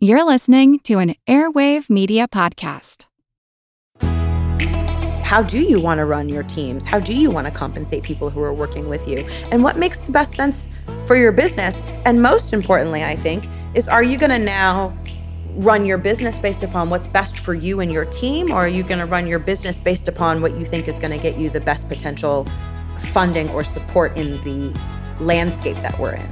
You're listening to an Airwave Media Podcast. How do you want to run your teams? How do you want to compensate people who are working with you? And what makes the best sense for your business? And most importantly, I think, is are you going to now run your business based upon what's best for you and your team, or are you going to run your business based upon what you think is going to get you the best potential funding or support in the landscape that we're in?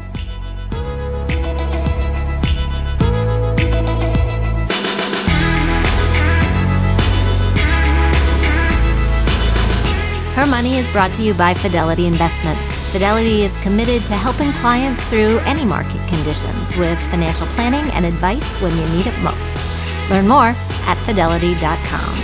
Her Money is brought to you by Fidelity Investments. Fidelity is committed to helping clients through any market conditions with financial planning and advice when you need it most. Learn more at fidelity.com.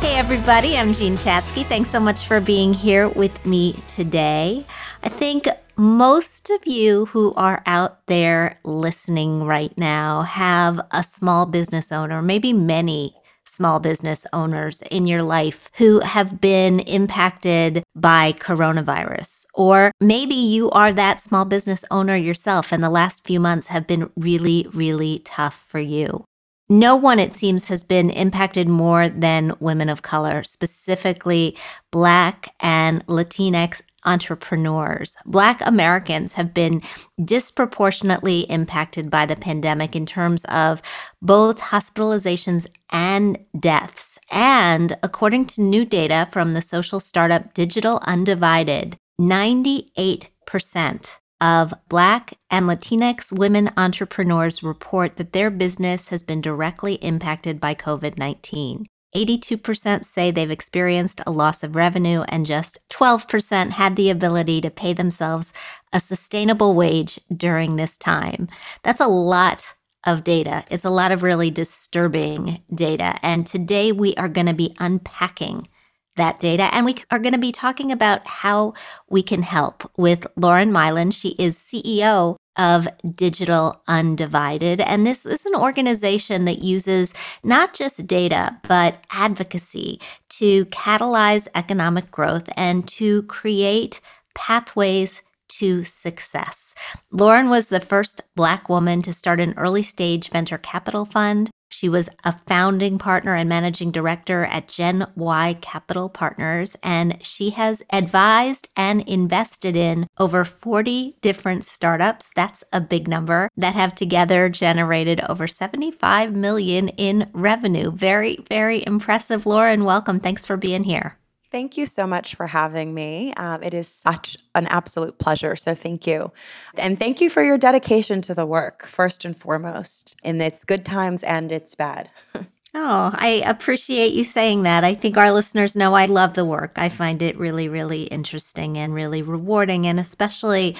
Hey, everybody, I'm Jean Chatzky. Thanks so much for being here with me today. I think most of you who are out there listening right now have a small business owner, maybe many small business owners in your life who have been impacted by coronavirus. Or maybe you are that small business owner yourself, and the last few months have been really, really tough for you. No one, it seems, has been impacted more than women of color, specifically Black and Latinx entrepreneurs. Black Americans have been disproportionately impacted by the pandemic in terms of both hospitalizations and deaths. And according to new data from the social startup Digital Undivided, 98% of Black and Latinx women entrepreneurs report that their business has been directly impacted by COVID 19. 82% say they've experienced a loss of revenue, and just 12% had the ability to pay themselves a sustainable wage during this time. That's a lot of data. It's a lot of really disturbing data. And today we are going to be unpacking that data and we are going to be talking about how we can help with Lauren Maillian. She is CEO of Digital Undivided. And this is an organization that uses not just data, but advocacy to catalyze economic growth and to create pathways to success. Lauren was the first Black woman to start an early stage venture capital fund. She was a founding partner and managing director at Gen Y Capital Partners, and she has advised and invested in over 40 different startups. That's a big number that have together generated over 75 million in revenue. Very, very impressive. Lauren, welcome. Thanks for being here. Thank you so much for having me. Um, it is such an absolute pleasure. So, thank you. And thank you for your dedication to the work, first and foremost, in its good times and its bad. Oh, I appreciate you saying that. I think our listeners know I love the work. I find it really, really interesting and really rewarding. And especially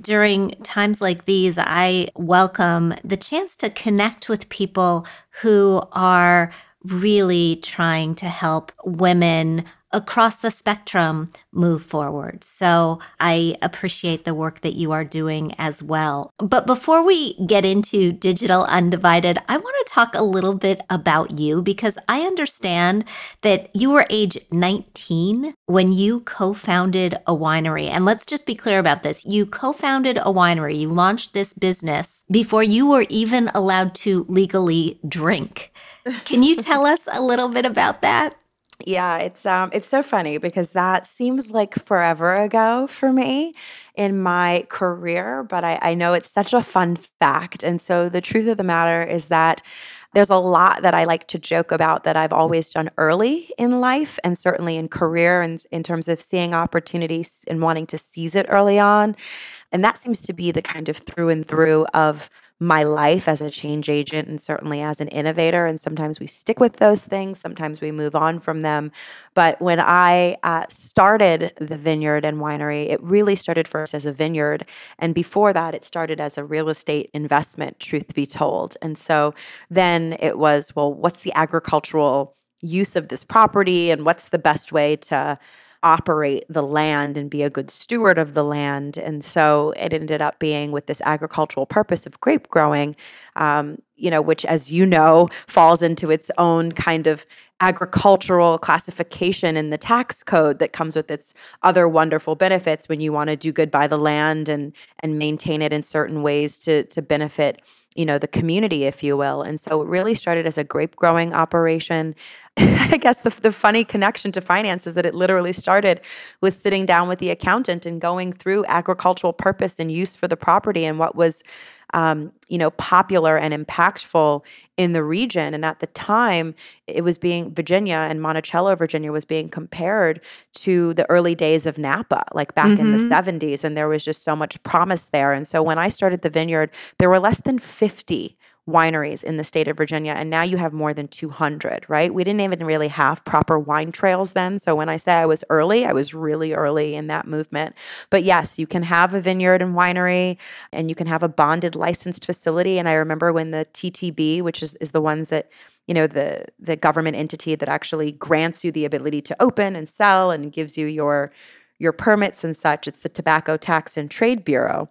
during times like these, I welcome the chance to connect with people who are really trying to help women across the spectrum move forward. So I appreciate the work that you are doing as well. But before we get into Digital Undivided, I want to talk a little bit about you because I understand that you were age 19 when you co founded a winery. And let's just be clear about this you co founded a winery, you launched this business before you were even allowed to legally drink. Can you tell us a little bit about that? Yeah, it's um it's so funny because that seems like forever ago for me in my career, but I, I know it's such a fun fact. And so the truth of the matter is that there's a lot that I like to joke about that I've always done early in life and certainly in career and in terms of seeing opportunities and wanting to seize it early on. And that seems to be the kind of through and through of my life as a change agent and certainly as an innovator. And sometimes we stick with those things, sometimes we move on from them. But when I uh, started the vineyard and winery, it really started first as a vineyard. And before that, it started as a real estate investment, truth be told. And so then it was, well, what's the agricultural use of this property and what's the best way to operate the land and be a good steward of the land. And so it ended up being with this agricultural purpose of grape growing, um, you know, which, as you know, falls into its own kind of agricultural classification in the tax code that comes with its other wonderful benefits when you want to do good by the land and and maintain it in certain ways to to benefit you know the community if you will and so it really started as a grape growing operation i guess the, the funny connection to finance is that it literally started with sitting down with the accountant and going through agricultural purpose and use for the property and what was um, you know, popular and impactful in the region. And at the time, it was being Virginia and Monticello, Virginia, was being compared to the early days of Napa, like back mm-hmm. in the 70s. Mm-hmm. And there was just so much promise there. And so when I started the vineyard, there were less than 50 wineries in the state of Virginia, and now you have more than 200, right? We didn't even really have proper wine trails then. So when I say I was early, I was really early in that movement. But yes, you can have a vineyard and winery, and you can have a bonded licensed facility. And I remember when the TTB, which is, is the ones that you know the the government entity that actually grants you the ability to open and sell and gives you your your permits and such it's the tobacco tax and trade bureau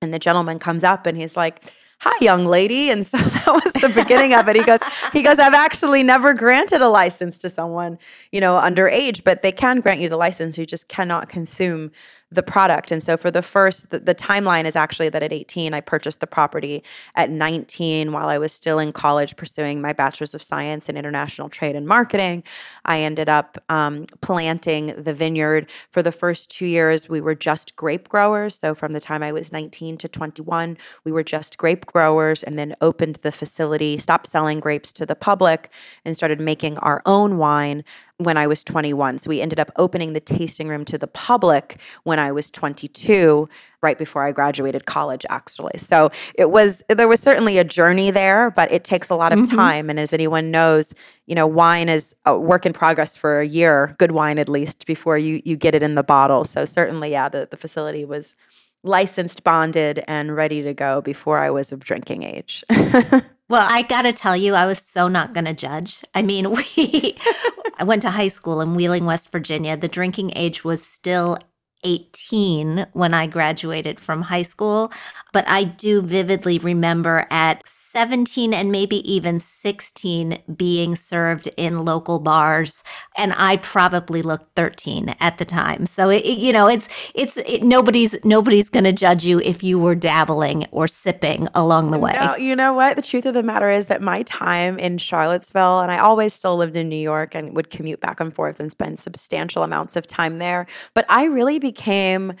and the gentleman comes up and he's like hi young lady. And so that was the beginning of it. He goes he goes i've actually never granted a license to someone you know underage but they can grant you the license. You just cannot consume the product. And so for the first, the, the, timeline is actually that at 18, I purchased the property. At 19, while I was still in college pursuing my bachelor's of science in international trade and marketing, I ended up um, planting the vineyard. For the first two years, we were just grape growers. So from the time I was 19 to 21, we were just grape growers and then opened the facility, stopped selling grapes to the public, and started making our own wine when I was 21. So we ended up opening the tasting room to the public when I was 22, right before I graduated college, actually. So it was, there was certainly a journey there, but it takes a lot of mm-hmm. time. And as anyone knows, you know, wine is a work in progress for a year, good wine at least, before you, you get it in the bottle. So certainly, yeah, the, the facility was licensed, bonded, and ready to go before I was of drinking age. Well, I got to tell you, I was so not going to judge. I mean, we I went to high school in Wheeling, West Virginia. The drinking age was still 18 when I graduated from high school, but I do vividly remember at 17 and maybe even 16 being served in local bars and I probably looked 13 at the time. So it, you know, it's it's it, nobody's nobody's going to judge you if you were dabbling or sipping along the way. No, you know what? The truth of the matter is that my time in Charlottesville and I always still lived in New York and would commute back and forth and spend substantial amounts of time there, but I really became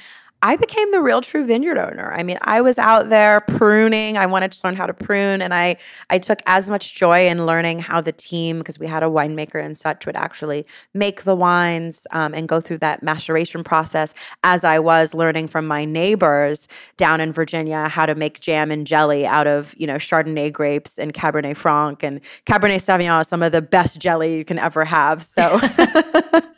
I became the real true vineyard owner. I mean, I was out there pruning. I wanted to learn how to prune and I I took as much joy in learning how the team because we had a winemaker and such would actually make the wines um, and go through that maceration process as I was learning from my neighbors down in Virginia how to make jam and jelly out of, you know, Chardonnay grapes and Cabernet Franc and Cabernet Sauvignon some of the best jelly you can ever have. So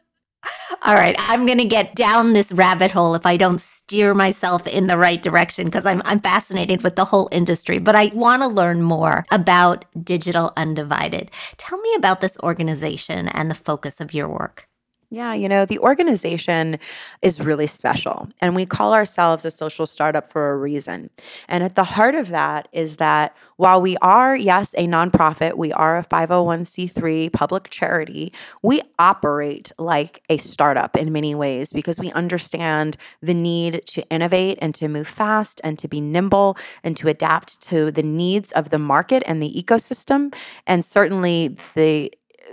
All right, I'm going to get down this rabbit hole if I don't steer myself in the right direction because I'm I'm fascinated with the whole industry, but I want to learn more about Digital Undivided. Tell me about this organization and the focus of your work. Yeah, you know, the organization is really special. And we call ourselves a social startup for a reason. And at the heart of that is that while we are, yes, a nonprofit, we are a 501c3 public charity, we operate like a startup in many ways because we understand the need to innovate and to move fast and to be nimble and to adapt to the needs of the market and the ecosystem. And certainly the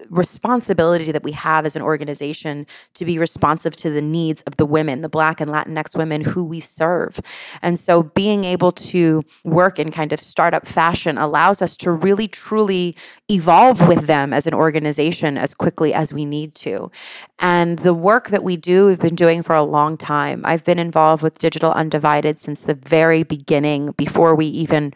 responsibility that we have as an organization to be responsive to the needs of the women, the Black and Latinx women who we serve. And so being able to work in kind of startup fashion allows us to really truly evolve with them as an organization as quickly as we need to. And the work that we do, we've been doing for a long time. I've been involved with Digital Undivided since the very beginning, before we even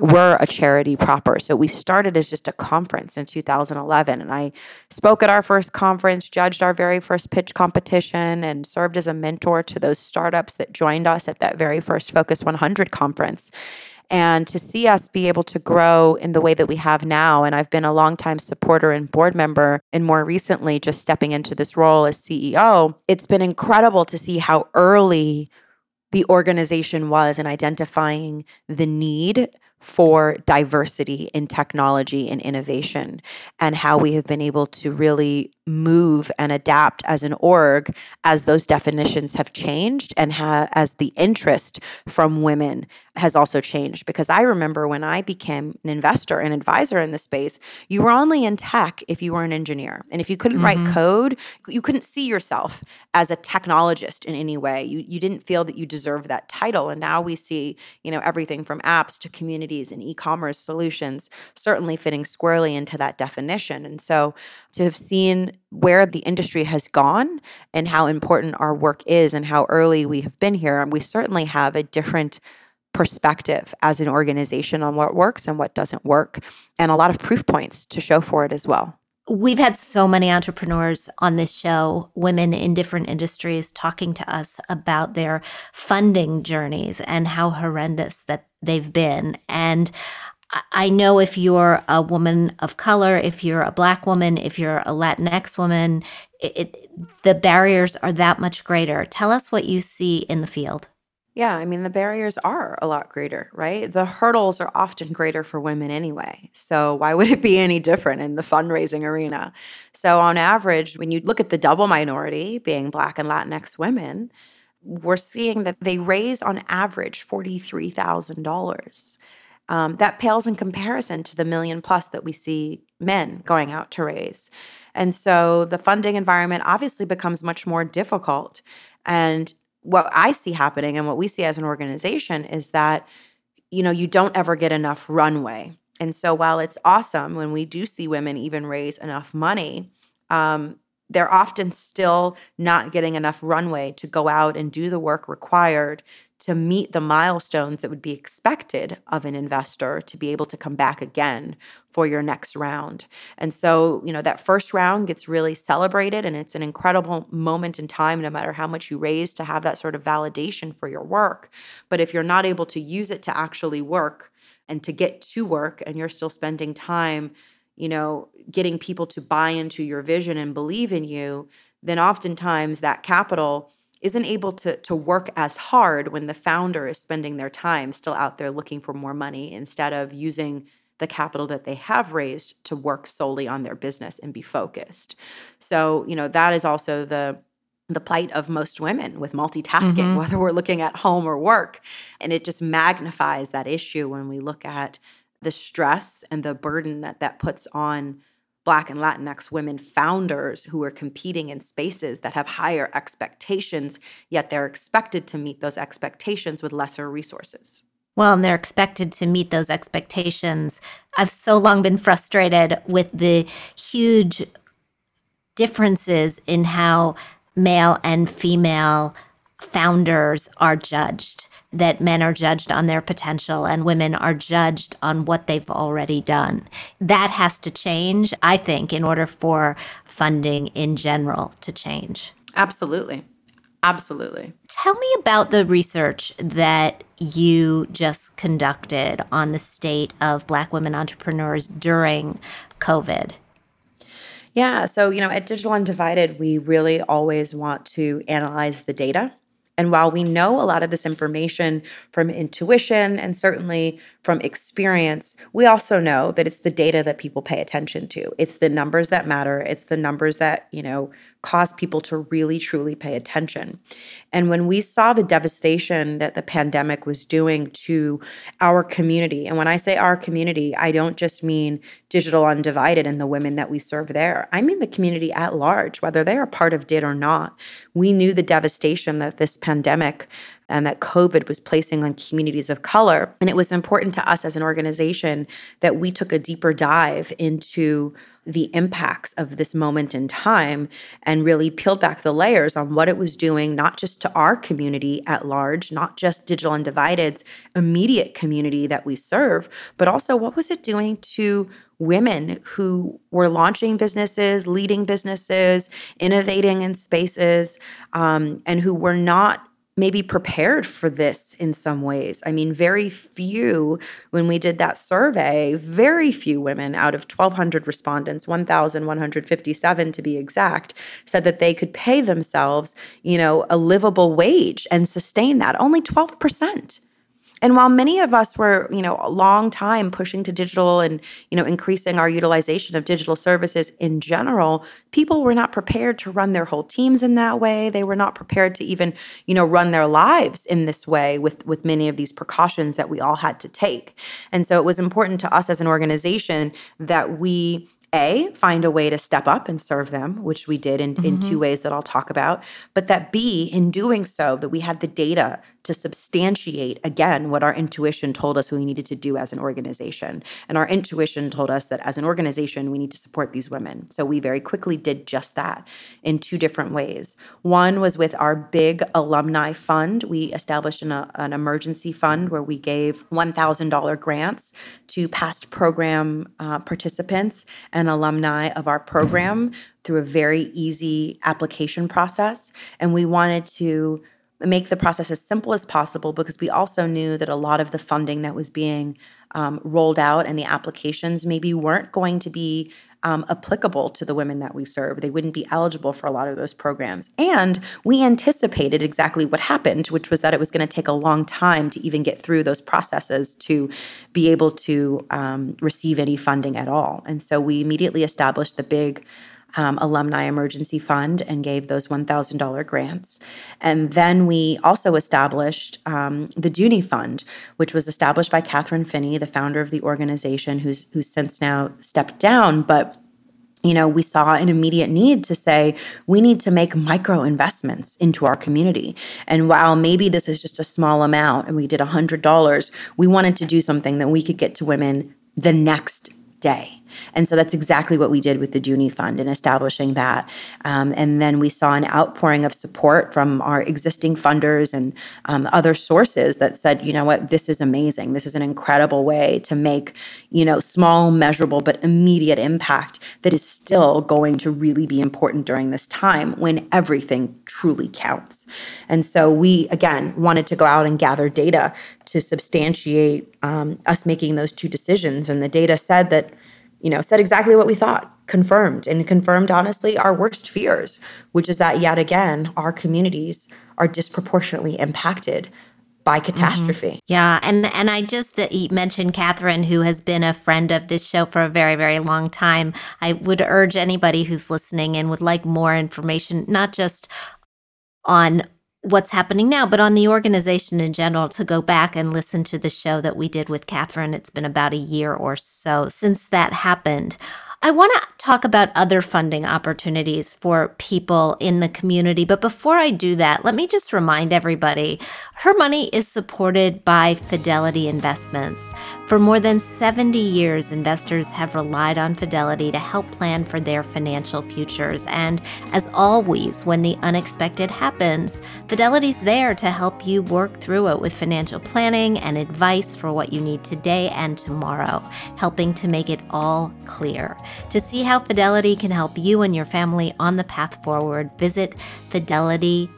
were a charity proper. So we started as just a conference in 2011. And I spoke at our first conference, judged our very first pitch competition, and served as a mentor to those startups that joined us at that very first Focus 100 conference. And to see us be able to grow in the way that we have now, and I've been a longtime supporter and board member, and more recently just stepping into this role as CEO, it's been incredible to see how early the organization was in identifying the need for diversity in technology and innovation, and how we have been able to really move and adapt as an org as those definitions have changed and ha- as the interest from women has also changed. Because i remember when i became an investor and advisor in the space you were only in tech if you were an engineer. And if you couldn't mm-hmm. write code you couldn't see yourself as a technologist in any way. You, you didn't feel that you deserved that title. And now we see you know everything from apps to communities and e-commerce solutions certainly fitting squarely into that definition. And so to have seen where the industry has gone and how important our work is and how early we have been here. And we certainly have a different perspective as an organization on what works and what doesn't work, and a lot of proof points to show for it as well. We've had so many entrepreneurs on this show, women in different industries, talking to us about their funding journeys and how horrendous that they've been. And I know if you're a woman of color, if you're a black woman, if you're a Latinx woman, it, it, the barriers are that much greater. Tell us what you see in the field. Yeah, I mean, the barriers are a lot greater, right? The hurdles are often greater for women anyway. So, why would it be any different in the fundraising arena? So, on average, when you look at the double minority, being Black and Latinx women, we're seeing that they raise on average $43,000 um, that pales in comparison to the million plus that we see men going out to raise. And so the funding environment obviously becomes much more difficult. And what I see happening and what we see as an organization is that, you know, you don't ever get enough runway. And so while it's awesome when we do see women even raise enough money, um, they're often still not getting enough runway to go out and do the work required to meet the milestones that would be expected of an investor to be able to come back again for your next round. And so, you know, that first round gets really celebrated and it's an incredible moment in time, no matter how much you raise, to have that sort of validation for your work. But if you're not able to use it to actually work and to get to work and you're still spending time, you know, getting people to buy into your vision and believe in you, then oftentimes that capital isn't able to to work as hard when the founder is spending their time still out there looking for more money instead of using the capital that they have raised to work solely on their business and be focused. So, you know, that is also the the plight of most women with multitasking, mm-hmm. whether we're looking at home or work. And it just magnifies that issue when we look at the stress and the burden that that puts on Black and Latinx women founders who are competing in spaces that have higher expectations, yet they're expected to meet those expectations with lesser resources. Well, and they're expected to meet those expectations. I've so long been frustrated with the huge differences in how male and female founders are judged that men are judged on their potential and women are judged on what they've already done. That has to change, I think, in order for funding in general to change. Absolutely. Absolutely. Tell me about the research that you just conducted on the state of Black women entrepreneurs during COVID. Yeah. So, you know, at Digital Undivided, we really always want to analyze the data and while we know a lot of this information from intuition and certainly from experience, we also know that it's the data that people pay attention to. It's the numbers that matter. It's the numbers that, you know, cause people to really truly pay attention. And when we saw the devastation that the pandemic was doing to our community, and when I say our community, I don't just mean digital undivided and the women that we serve there. I mean the community at large, whether they are part of DID or not. We knew the devastation that this pandemic and that COVID was placing on communities of color. And it was important to us as an organization that we took a deeper dive into the impacts of this moment in time and really peeled back the layers on what it was doing, not just to our community at large, not just Digital Undivided's immediate community that we serve, but also what was it doing to women who were launching businesses, leading businesses, innovating in spaces, um, and who were not maybe prepared for this in some ways. I mean, very few, when we did that survey, very few women out of 1,200 respondents, 1,157 to be exact, said that they could pay themselves, you know, a livable wage and sustain that. Only 12%. And while many of us were, you know, a long time pushing to digital and, you know, increasing our utilization of digital services in general, people were not prepared to run their whole teams in that way. They were not prepared to even, you know, run their lives in this way with with many of these precautions that we all had to take. And so it was important to us as an organization that we a, find a way to step up and serve them, which we did in, mm-hmm. in two mm-hmm. ways that I'll talk about. But that B, in doing so, that we had the data to substantiate again what our intuition told us we needed to do as an organization. And our intuition told us that as an organization, we need to support these women. So we very quickly did just that in two different ways. One was with our big alumni fund. We established an, uh, an emergency fund where we gave $1,000 grants to past program uh, participants and and alumni of our program through a very easy application process. And we wanted to make the process as simple as possible because we also knew that a lot of the funding that was being um, rolled out and the applications maybe weren't going to be um, applicable to the women that we serve. They wouldn't be eligible for a lot of those programs. And we anticipated exactly what happened, which was that it was going to take a long time to even get through those processes to be able to um, receive any funding at all. And so we immediately established the big um, alumni emergency fund and gave those $1,000 grants. And then we also established um, the Doonie Fund, which was established by Kathryn Finney, the founder of the organization, who's who's since now stepped down, but you know, we saw an immediate need to say we need to make micro investments into our community. And while maybe this is just a small amount and we did $100, we wanted to do something that we could get to women the next day. And so that's exactly what we did with the Doonie Fund in establishing that. Um, and then we saw an outpouring of support from our existing funders and um, other sources that said, you know what, this is amazing. This is an incredible way to make, you know, small, measurable, but immediate impact that is still going to really be important during this time when everything truly counts. And so we, again, wanted to go out and gather data to substantiate um, us making those two decisions. And the data said that you know, said exactly what we thought, confirmed and confirmed honestly our worst fears, which is that yet again, our communities are disproportionately impacted by mm-hmm. catastrophe. Mm-hmm. Yeah, and and I just uh, mentioned Kathryn, who has been a friend of this show for a very very long time. I would urge anybody who's listening and would like more information, not just on what's happening now, but on the organization in general, to go back and listen to the show that we did with Kathryn. It's been about a year or so since that happened. I want to talk about other funding opportunities for people in the community. But before I do that, let me just remind everybody her money is supported by Fidelity Investments. For more than 70 years, investors have relied on Fidelity to help plan for their financial futures. And as always, when the unexpected happens, Fidelity's there to help you work through it with financial planning and advice for what you need today and tomorrow, helping to make it all clear. To see how Fidelity can help you and your family on the path forward, visit fidelity.com.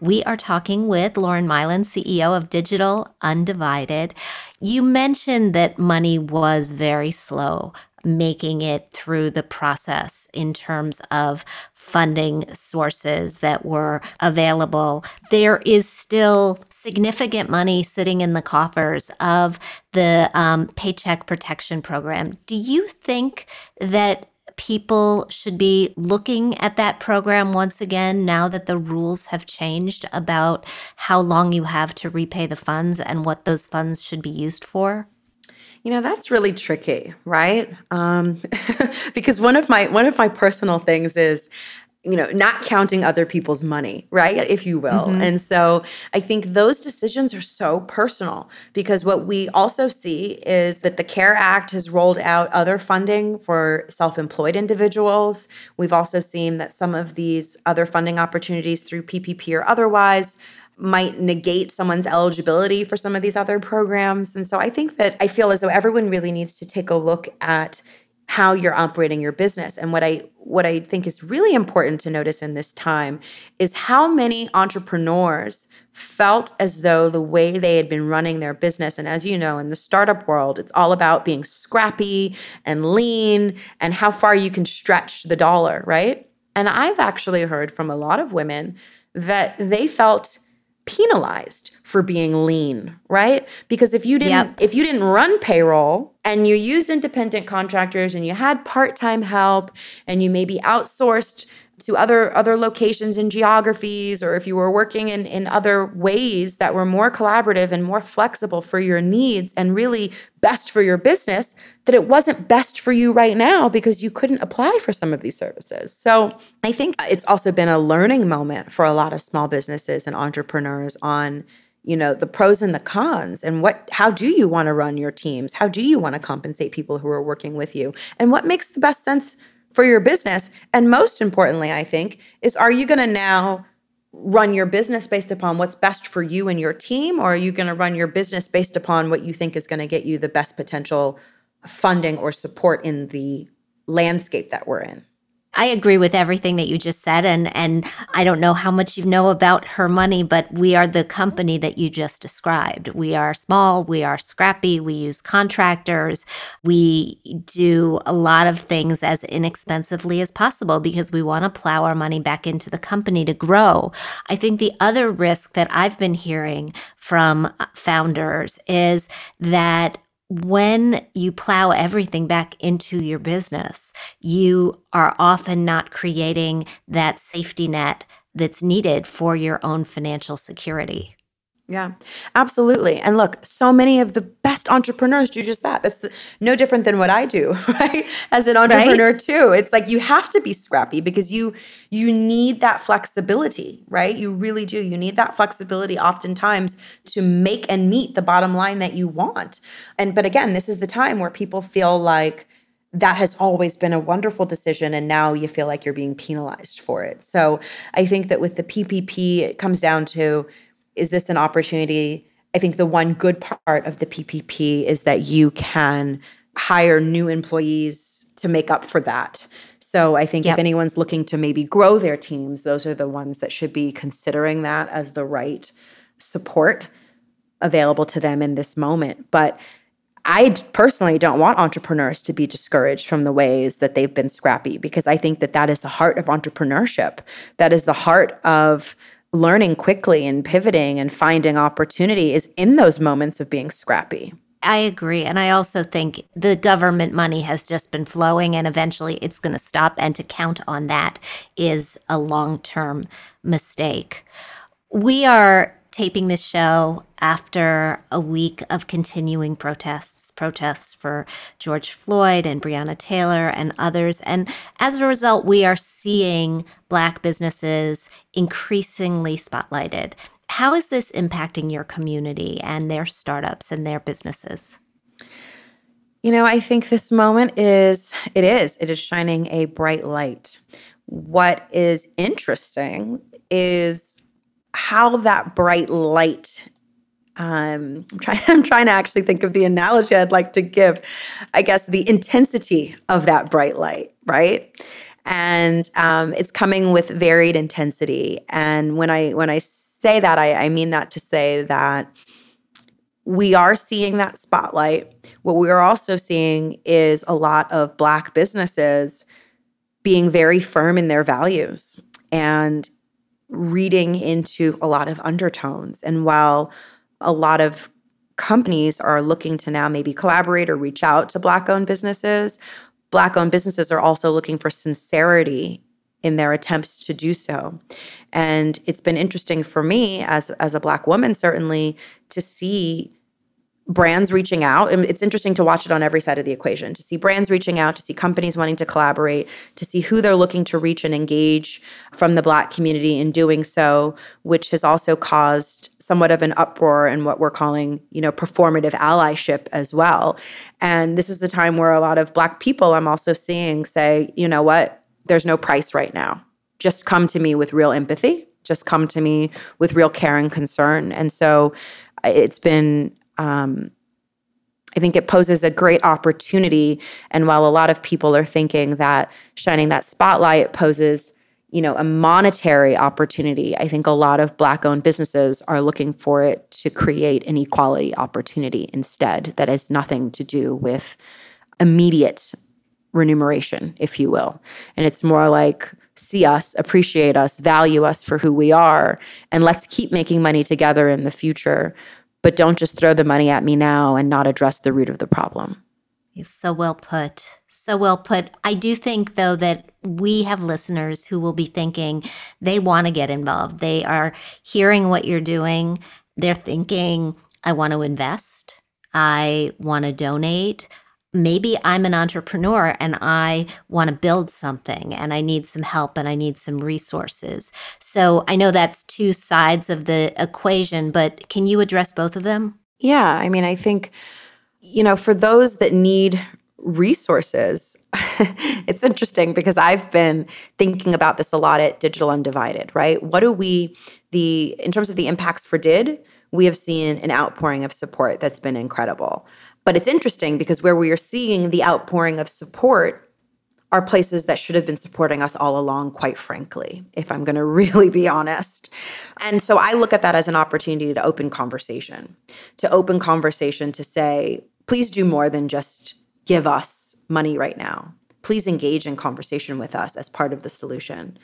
We are talking with Lauren Maillian, CEO of Digital Undivided. You mentioned that money was very slow making it through the process in terms of funding sources that were available. There is still significant money sitting in the coffers of the um, Paycheck Protection Program. Do you think that people should be looking at that program once again now that the rules have changed about how long you have to repay the funds and what those funds should be used for? You know, that's really tricky, right? Um, because one of my one of my personal things is you know, not counting other people's money, right? If you will. Mm-hmm. And so I think those decisions are so personal because what we also see is that the CARE Act has rolled out other funding for self employed individuals. We've also seen that some of these other funding opportunities through PPP or otherwise might negate someone's eligibility for some of these other programs. And so I think that I feel as though everyone really needs to take a look at how you're operating your business. And what I what I think is really important to notice in this time is how many entrepreneurs felt as though the way they had been running their business and as you know in the startup world it's all about being scrappy and lean and how far you can stretch the dollar, right? And I've actually heard from a lot of women that they felt penalized for being lean, right? Because if you didn't yep. if you didn't run payroll and you used independent contractors and you had part-time help and you maybe outsourced to other other locations and geographies or if you were working in in other ways that were more collaborative and more flexible for your needs and really best for your business that it wasn't best for you right now because you couldn't apply for some of these services. So, I think it's also been a learning moment for a lot of small businesses and entrepreneurs on you know the pros and the cons and what how do you want to run your teams how do you want to compensate people who are working with you and what makes the best sense for your business. And most importantly, I think, is are you going to now run your business based upon what's best for you and your team, or are you going to run your business based upon what you think is going to get you the best potential funding or support in the landscape that we're in? I agree with everything that you just said and and I don't know how much you know about her money but we are the company that you just described. We are small, we are scrappy, we use contractors. We do a lot of things as inexpensively as possible because we want to plow our money back into the company to grow. I think the other risk that I've been hearing from uh, founders is that when you plow everything back into your business, you are often not creating that safety net that's needed for your own financial security. Yeah, absolutely. And look, so many of the best entrepreneurs do just that. That's no different than what I do, right? As an entrepreneur right? too. It's like you have to be scrappy because you you need that flexibility, right? You really do. You need that flexibility oftentimes to make and meet the bottom line that you want. And but again, this is the time where people feel like that has always been a wonderful decision and now you feel like you're being penalized for it. So I think that with the PPP it comes down to is this an opportunity? I think the one good part of the PPP is that you can hire new employees to make up for that. So I think yep. if anyone's looking to maybe grow their teams, those are the ones that should be considering that as the right support available to them in this moment. But I personally don't want entrepreneurs to be discouraged from the ways that they've been scrappy because I think that that is the heart of entrepreneurship. That is the heart of learning quickly and pivoting and finding opportunity is in those moments of being scrappy. I agree. And I also think the government money has just been flowing and eventually it's going to stop. And to count on that is a long term mistake. We are taping this show after a week of continuing protests, protests for George Floyd and Breonna Taylor and others. And as a result, we are seeing Black businesses increasingly spotlighted. How is this impacting your community and their startups and their businesses? You know, I think this moment is, it is, it is shining a bright light. What is interesting is how that bright light um, I'm trying, I'm trying to actually think of the analogy I'd like to give. I guess the intensity of that bright light, right? And um, it's coming with varied intensity. And when I when I say that, I, I mean that to say that we are seeing that spotlight. What we are also seeing is a lot of Black businesses being very firm in their values and reading into a lot of undertones. And while a lot of companies are looking to now maybe collaborate or reach out to Black owned businesses, Black owned businesses are also looking for sincerity in their attempts to do so. And it's been interesting for me as, as a Black woman, certainly, to see brands reaching out. And it's interesting to watch it on every side of the equation to see brands reaching out, to see companies wanting to collaborate, to see who they're looking to reach and engage from the Black community in doing so, which has also caused somewhat of an uproar in what we're calling, you know, performative allyship as well. And this is the time where a lot of Black people I'm also seeing say, you know what, there's no price right now. Just come to me with real empathy. Just come to me with real care and concern. And so uh, it's been um, I think it poses a great opportunity. And while a lot of people are thinking that shining that spotlight poses, you know, a monetary opportunity, I think a lot of Black owned businesses are looking for it to create an equality opportunity instead that has nothing to do with immediate remuneration, if you will. And it's more like, see us, appreciate us, value us for who we are, and let's keep making money together in the future but don't just throw the money at me now and not address the root of the problem. It's So well put. So well put. I do think, though, that we have listeners who will be thinking they want to get involved. They are hearing what you're doing. They're thinking, I want to invest. I want to donate maybe I'm an entrepreneur and I want to build something and I need some help and I need some resources. So I know that's two sides of the equation, but can you address both of them? Yeah. I mean, I think, you know, for those that need resources, it's interesting because I've been thinking about this a lot at Digital Undivided, right? What do we, the, in terms of the impacts for DID, we have seen an outpouring of support that's been incredible. But it's interesting because where we are seeing the outpouring of support are places that should have been supporting us all along, quite frankly, if I'm going to really be honest. And so I look at that as an opportunity to open conversation, to open conversation to say, please do more than just give us money right now. Please engage in conversation with us as part of the solution.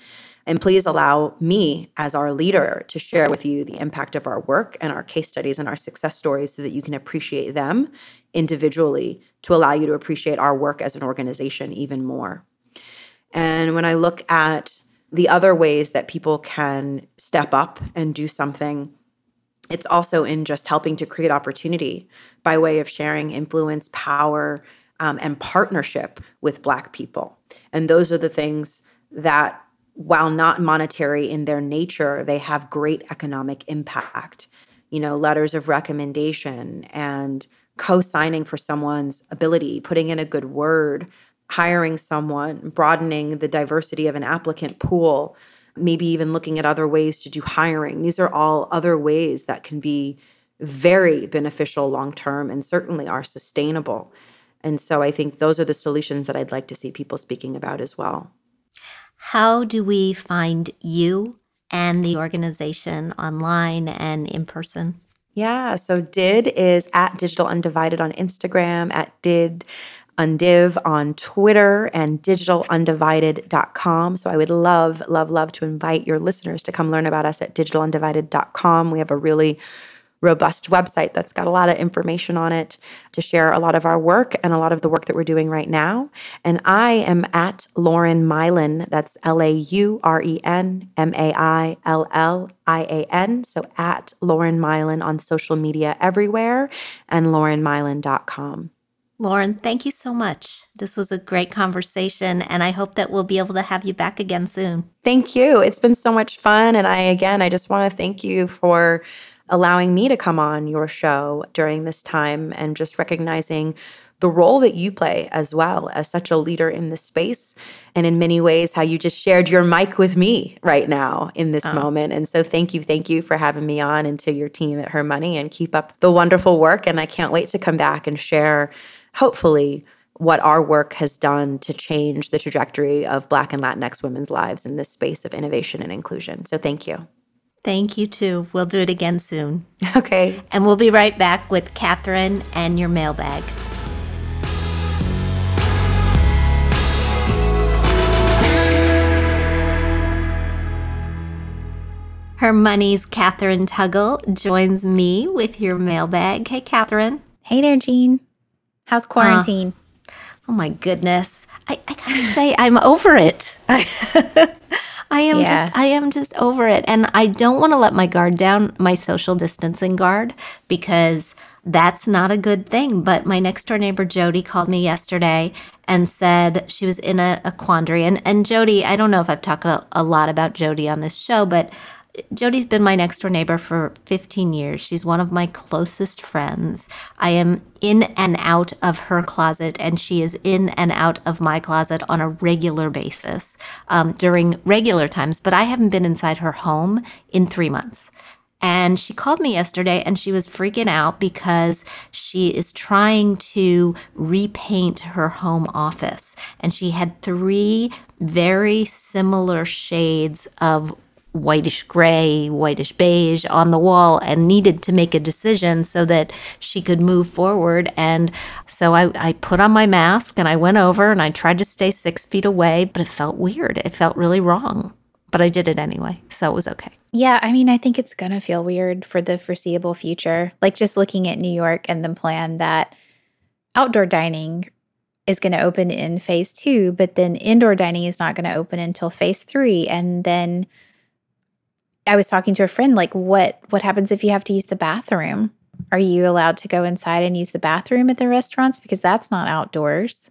And please allow me, as our leader, to share with you the impact of our work and our case studies and our success stories so that you can appreciate them individually to allow you to appreciate our work as an organization even more. And when I look at the other ways that people can step up and do something, it's also in just helping to create opportunity by way of sharing influence, power, um, and partnership with Black people. And those are the things that while not monetary in their nature, they have great economic impact. You know, letters of recommendation and co signing for someone's ability, putting in a good word, hiring someone, broadening the diversity of an applicant pool, maybe even looking at other ways to do hiring. These are all other ways that can be very beneficial long term and certainly are sustainable. And so I think those are the solutions that I'd like to see people speaking about as well. How do we find you and the organization online and in person? Yeah, so DID is at Digital Undivided on Instagram, at DID Undiv on Twitter, and digitalundivided.com. So I would love, love, love to invite your listeners to come learn about us at digitalundivided.com. We have a really robust website that's got a lot of information on it to share a lot of our work and a lot of the work that we're doing right now. And I am at Lauren Maillian. That's L A U R E N M A I L L I A N. So at Lauren Maillian on social media everywhere and laurenmaillian.com. Lauren, thank you so much. This was a great conversation, and I hope that we'll be able to have you back again soon. Thank you. It's been so much fun. And I, again, I just want to thank you for allowing me to come on your show during this time and just recognizing the role that you play as well as such a leader in this space. And in many ways, how you just shared your mic with me right now in this oh. moment. And so, thank you. Thank you for having me on and to your team at Her Money and keep up the wonderful work. And I can't wait to come back and share, hopefully, what our work has done to change the trajectory of Black and Latinx women's lives in this space of innovation and inclusion. So, thank you. Thank you too. We'll do it again soon. Okay. And we'll be right back with Kathryn and your mailbag. Her Money's Kathryn Tuggle joins me with your mailbag. Hey, Kathryn. Hey there, Jean. How's quarantine? Uh, oh, my goodness. I, I gotta say, I'm over it. I am yeah. just I am just over it. And I don't want to let my guard down, my social distancing guard, because that's not a good thing. But my next door neighbor Jody called me yesterday and said she was in a, a quandary. And and Jody, I don't know if I've talked a, a lot about Jody on this show, but Jody's been my next door neighbor for 15 years. She's one of my closest friends. I am in and out of her closet, and she is in and out of my closet on a regular basis um, during regular times. But I haven't been inside her home in three months. And she called me yesterday and she was freaking out because she is trying to repaint her home office. And she had three very similar shades of whitish gray, whitish beige on the wall and needed to make a decision so that she could move forward. And so I, I put on my mask and I went over and I tried to stay six feet away, but it felt weird. It felt really wrong. But I did it anyway. So it was okay. Yeah, I mean, I think it's going to feel weird for the foreseeable future. Like just looking at New York and the plan that outdoor dining is going to open in phase two, but then indoor dining is not going to open until phase three. And then I was talking to a friend like what what happens if you have to use the bathroom? Are you allowed to go inside and use the bathroom at the restaurants because that's not outdoors?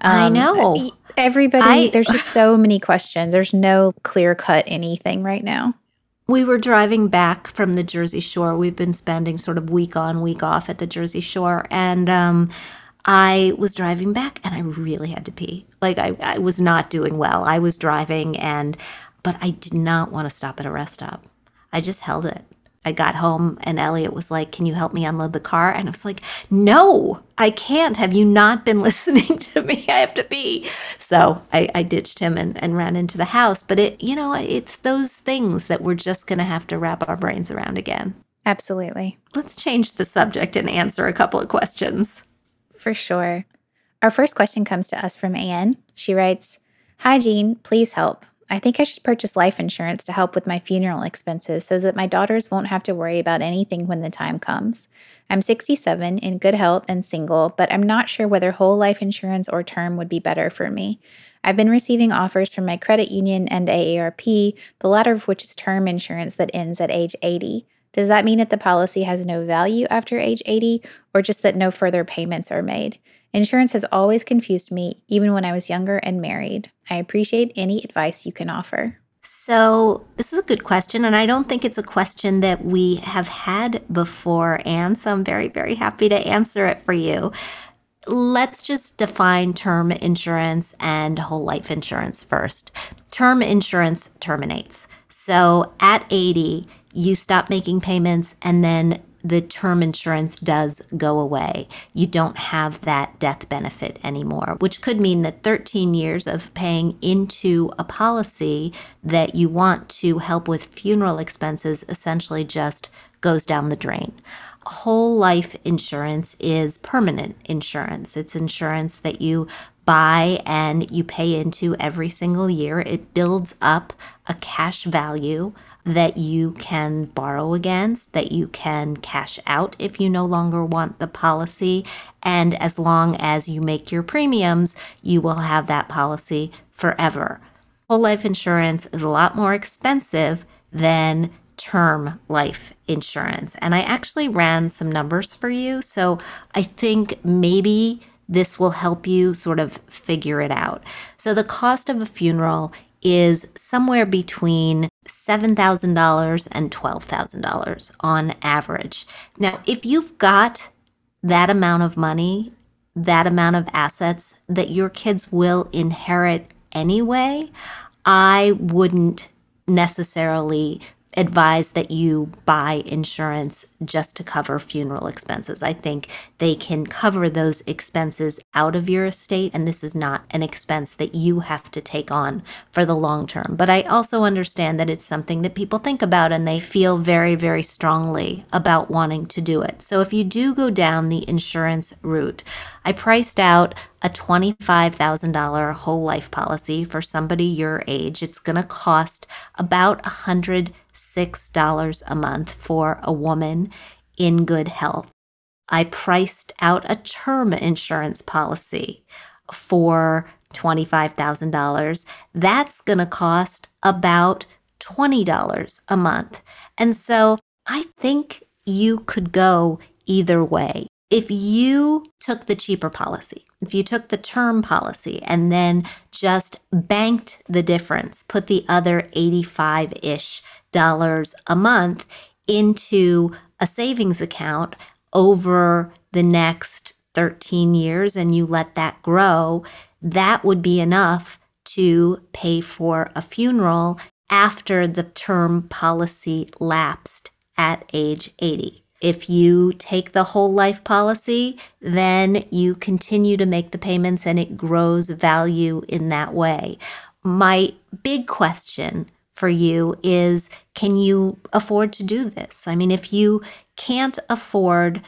Um, I know. Everybody I, there's just so many questions. There's no clear cut anything right now. We were driving back from the Jersey Shore. We've been spending sort of week on, week off at the Jersey Shore and um I was driving back and I really had to pee. Like I, I was not doing well. I was driving and but I did not want to stop at a rest stop. I just held it. I got home and Elliot was like, Can you help me unload the car? And I was like, No, I can't. Have you not been listening to me? I have to be. So I, I ditched him and, and ran into the house. But it, you know, it's those things that we're just going to have to wrap our brains around again. Absolutely. Let's change the subject and answer a couple of questions. For sure. Our first question comes to us from Anne. She writes Hi, Jean. Please help. I think I should purchase life insurance to help with my funeral expenses so that my daughters won't have to worry about anything when the time comes. I'm 67, in good health, and single, but I'm not sure whether whole life insurance or term would be better for me. I've been receiving offers from my credit union and AARP, the latter of which is term insurance that ends at age 80. Does that mean that the policy has no value after age 80, or just that no further payments are made? Insurance has always confused me, even when I was younger and married. I appreciate any advice you can offer. So, this is a good question, and I don't think it's a question that we have had before, Anne. So, I'm very, very happy to answer it for you. Let's just define term insurance and whole life insurance first. Term insurance terminates. So, at 80, you stop making payments, and then the term insurance does go away. You don't have that death benefit anymore, which could mean that 13 years of paying into a policy that you want to help with funeral expenses essentially just goes down the drain. Whole life insurance is permanent insurance. It's insurance that you buy and you pay into every single year. It builds up a cash value that you can borrow against, that you can cash out if you no longer want the policy. And as long as you make your premiums, you will have that policy forever. Whole life insurance is a lot more expensive than term life insurance. And I actually ran some numbers for you. So I think maybe this will help you sort of figure it out. So the cost of a funeral is somewhere between $7,000 and $12,000 on average. Now, if you've got that amount of money, that amount of assets that your kids will inherit anyway, I wouldn't necessarily advise that you buy insurance just to cover funeral expenses. I think they can cover those expenses out of your estate, and this is not an expense that you have to take on for the long term. But I also understand that it's something that people think about and they feel very, very strongly about wanting to do it. So if you do go down the insurance route, I priced out a $25,000 whole life policy for somebody your age. It's going to cost about $106 a month for a woman in good health. I priced out a term insurance policy for $25,000. That's going to cost about $20 a month. And so I think you could go either way. If you took the cheaper policy, if you took the term policy and then just banked the difference, put the other 85 ish dollars a month into a savings account over the next 13 years and you let that grow, that would be enough to pay for a funeral after the term policy lapsed at age 80. If you take the whole life policy, then you continue to make the payments and it grows value in that way. My big question for you is can you afford to do this? I mean, if you can't afford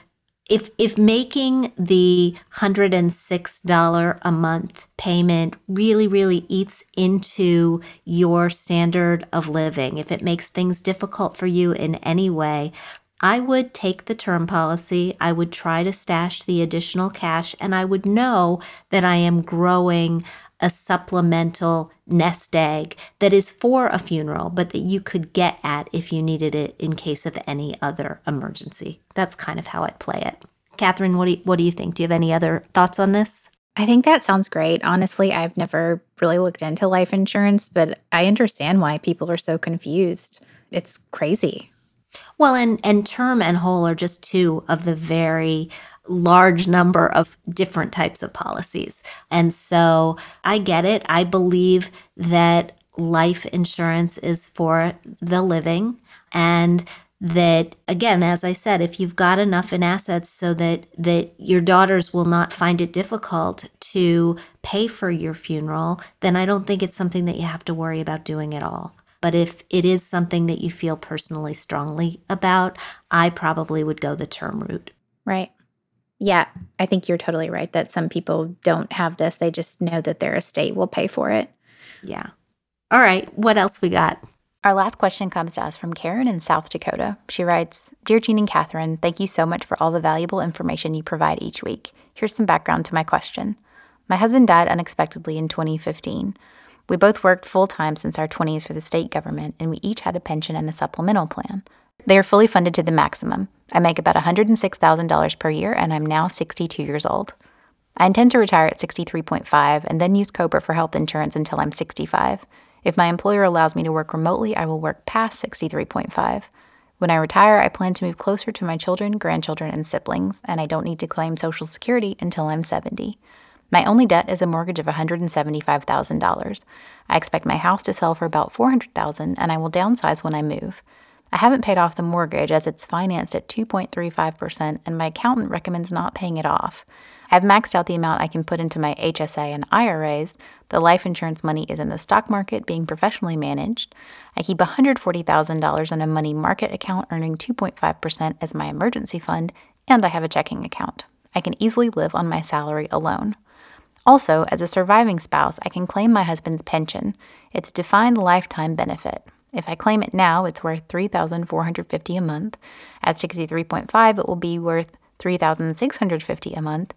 if if making the $106 a month payment really really eats into your standard of living if it makes things difficult for you in any way I would take the term policy, I would try to stash the additional cash, and I would know that I am growing a supplemental nest egg that is for a funeral, but that you could get at if you needed it in case of any other emergency. That's kind of how I'd play it. Kathryn, what do you, what do you think? Do you have any other thoughts on this? I think that sounds great. Honestly, I've never really looked into life insurance, but I understand why people are so confused. It's crazy. Well, and and term and whole are just two of the very large number of different types of policies. And so I get it. I believe that life insurance is for the living and that again as i said if you've got enough in assets so that that your daughters will not find it difficult to pay for your funeral then i don't think it's something that you have to worry about doing at all but if it is something that you feel personally strongly about i probably would go the term route right yeah, I think you're totally right that some people don't have this. They just know that their estate will pay for it. Yeah. All right. What else we got? Our last question comes to us from Karen in South Dakota. She writes Dear Jean and Kathryn, thank you so much for all the valuable information you provide each week. Here's some background to my question. My husband died unexpectedly in 2015. We both worked full time since our 20s for the state government, and we each had a pension and a supplemental plan. They are fully funded to the maximum. I make about $106,000 per year, and I'm now 62 years old. I intend to retire at 63.5 and then use COBRA for health insurance until I'm 65. If my employer allows me to work remotely, I will work past 63.5. When I retire, I plan to move closer to my children, grandchildren, and siblings, and I don't need to claim Social Security until I'm 70. My only debt is a mortgage of $175,000. I expect my house to sell for about 400,000 and I will downsize when I move. I haven't paid off the mortgage as it's financed at 2.35%, and my accountant recommends not paying it off. I've maxed out the amount I can put into my HSA and IRAs. The life insurance money is in the stock market being professionally managed. I keep $140,000 in a money market account earning 2.5% as my emergency fund, and I have a checking account. I can easily live on my salary alone. Also, as a surviving spouse, I can claim my husband's pension. It's defined lifetime benefit. If I claim it now, it's worth 3450 a month. At 63.5, it will be worth 3650 a month,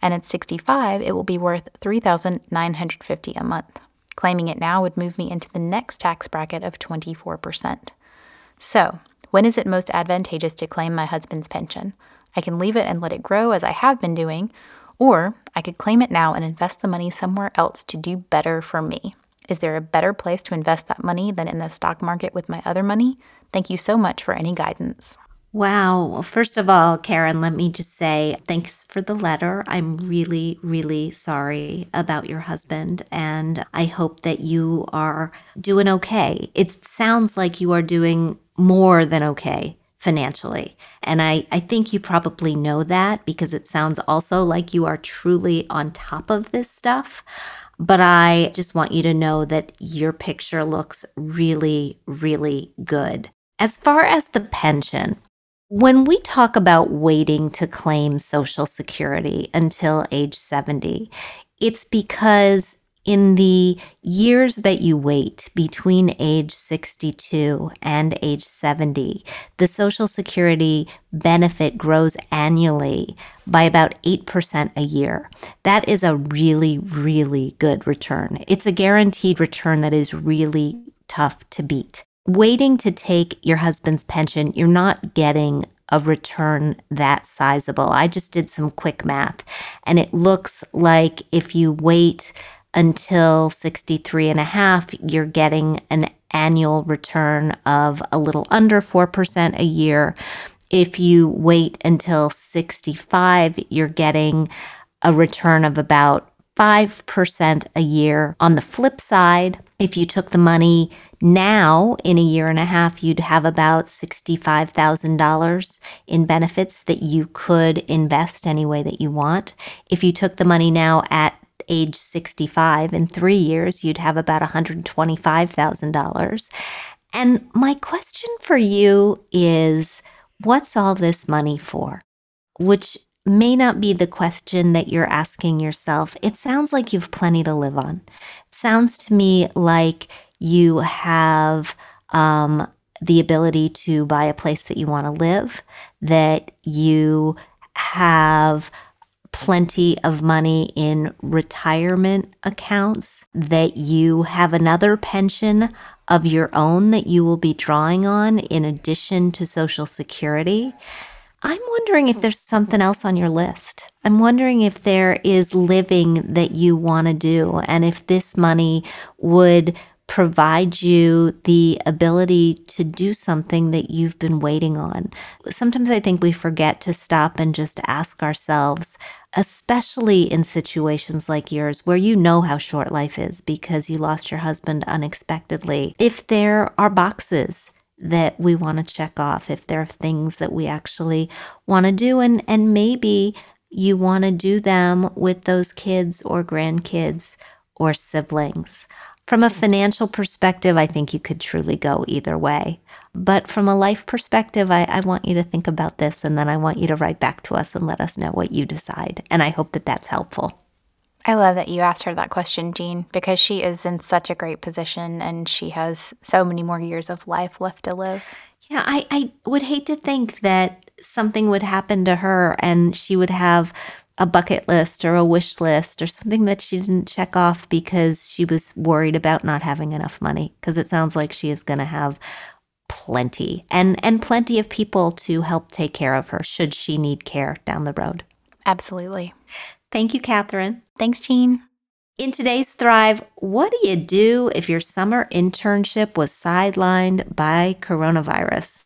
and at 65, it will be worth 3950 a month. Claiming it now would move me into the next tax bracket of 24%. So, when is it most advantageous to claim my husband's pension? I can leave it and let it grow as I have been doing, or I could claim it now and invest the money somewhere else to do better for me. Is there a better place to invest that money than in the stock market with my other money? Thank you so much for any guidance. Wow. Well, first of all, Karen, let me just say thanks for the letter. I'm really, really sorry about your husband, and I hope that you are doing okay. It sounds like you are doing more than okay financially. And I, I think you probably know that because it sounds also like you are truly on top of this stuff. But I just want you to know that your picture looks really, really good. As far as the pension, when we talk about waiting to claim Social Security until age 70, it's because in the years that you wait between age 62 and age 70, the Social Security benefit grows annually by about 8% a year. That is a really, really good return. It's a guaranteed return that is really tough to beat. Waiting to take your husband's pension, you're not getting a return that sizable. I just did some quick math, and it looks like if you wait until 63 and a half, you're getting an annual return of a little under 4% a year. If you wait until 65, you're getting a return of about 5% a year. On the flip side, if you took the money now in a year and a half, you'd have about $65,000 in benefits that you could invest any way that you want. If you took the money now at age 65 in three years, you'd have about $125,000. And my question for you is what's all this money for? Which may not be the question that you're asking yourself. It sounds like you've plenty to live on. It sounds to me like you have um, the ability to buy a place that you want to live, that you have plenty of money in retirement accounts, that you have another pension of your own that you will be drawing on in addition to Social Security. I'm wondering if there's something else on your list. I'm wondering if there is living that you want to do and if this money would provide you the ability to do something that you've been waiting on. Sometimes I think we forget to stop and just ask ourselves, especially in situations like yours where you know how short life is because you lost your husband unexpectedly, if there are boxes that we want to check off, if there are things that we actually want to do, and, and maybe you want to do them with those kids or grandkids or siblings. From a financial perspective, I think you could truly go either way. But from a life perspective, I, I, want you to think about this and then I want you to write back to us and let us know what you decide. And I hope that that's helpful. I love that you asked her that question, Jean, because she is in such a great position and she has so many more years of life left to live. Yeah, I, I would hate to think that something would happen to her and she would have a bucket list or a wish list or something that she didn't check off because she was worried about not having enough money because it sounds like she is going to have plenty and and plenty of people to help take care of her should she need care down the road. Absolutely. Thank you, Kathryn. Thanks, Jean. In today's Thrive, what do you do if your summer internship was sidelined by coronavirus?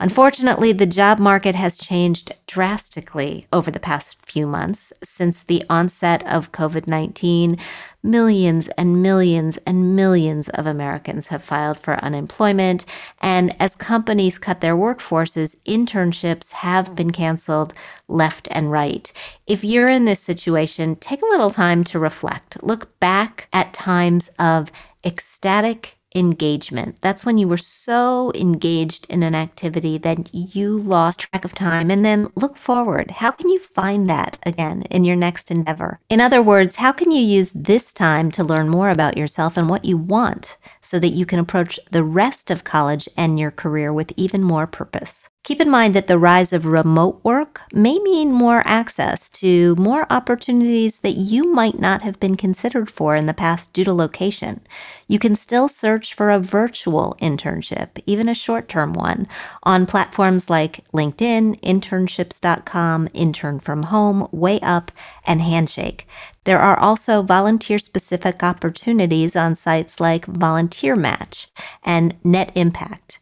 Unfortunately, the job market has changed drastically over the past few months since the onset of COVID 19. Millions and millions and millions of Americans have filed for unemployment. And as companies cut their workforces, internships have been canceled left and right. If you're in this situation, take a little time to reflect. Look back at times of ecstatic engagement. That's when you were so engaged in an activity that you lost track of time. And then look forward. How can you find that again in your next endeavor? In other words, how can you use this time to learn more about yourself and what you want so that you can approach the rest of college and your career with even more purpose? Keep in mind that the rise of remote work may mean more access to more opportunities that you might not have been considered for in the past due to location. You can still search for a virtual internship, even a short term one, on platforms like LinkedIn, internships.com, Intern from Home, Way Up, and Handshake. There are also volunteer specific opportunities on sites like Volunteer Match and Net Impact.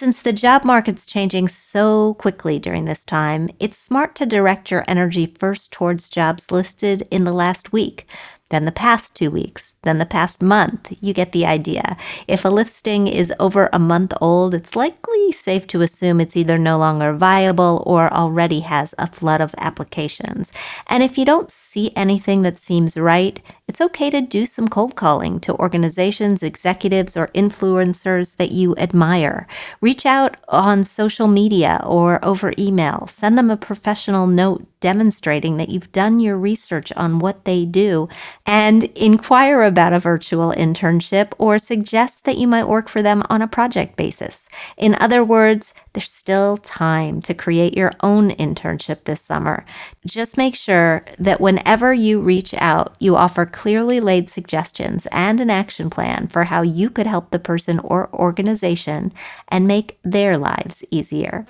Since the job market's changing so quickly during this time, it's smart to direct your energy first towards jobs listed in the last week then the past two weeks, then the past month. You get the idea. If a listing is over a month old, it's likely safe to assume it's either no longer viable or already has a flood of applications. And if you don't see anything that seems right, it's okay to do some cold calling to organizations, executives, or influencers that you admire. Reach out on social media or over email. Send them a professional note demonstrating that you've done your research on what they do and inquire about a virtual internship or suggest that you might work for them on a project basis. In other words, there's still time to create your own internship this summer. Just make sure that whenever you reach out, you offer clearly laid suggestions and an action plan for how you could help the person or organization and make their lives easier.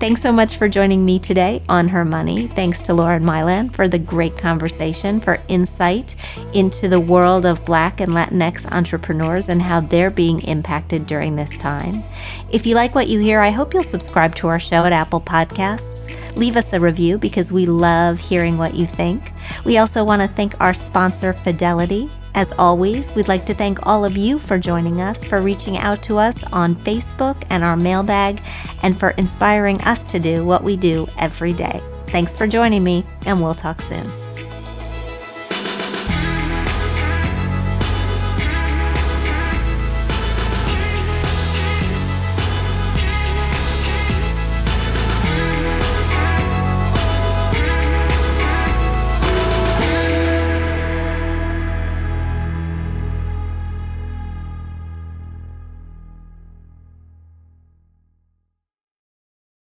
Thanks so much for joining me today on Her Money. Thanks to Lauren Maillian for the great conversation, for insight into the world of Black and Latinx entrepreneurs and how they're being impacted during this time. If you like what you hear, I hope you'll subscribe to our show at Apple Podcasts. Leave us a review because we love hearing what you think. We also want to thank our sponsor, Fidelity. As always, we'd like to thank all of you for joining us, for reaching out to us on Facebook and our mailbag, and for inspiring us to do what we do every day. Thanks for joining me, and we'll talk soon.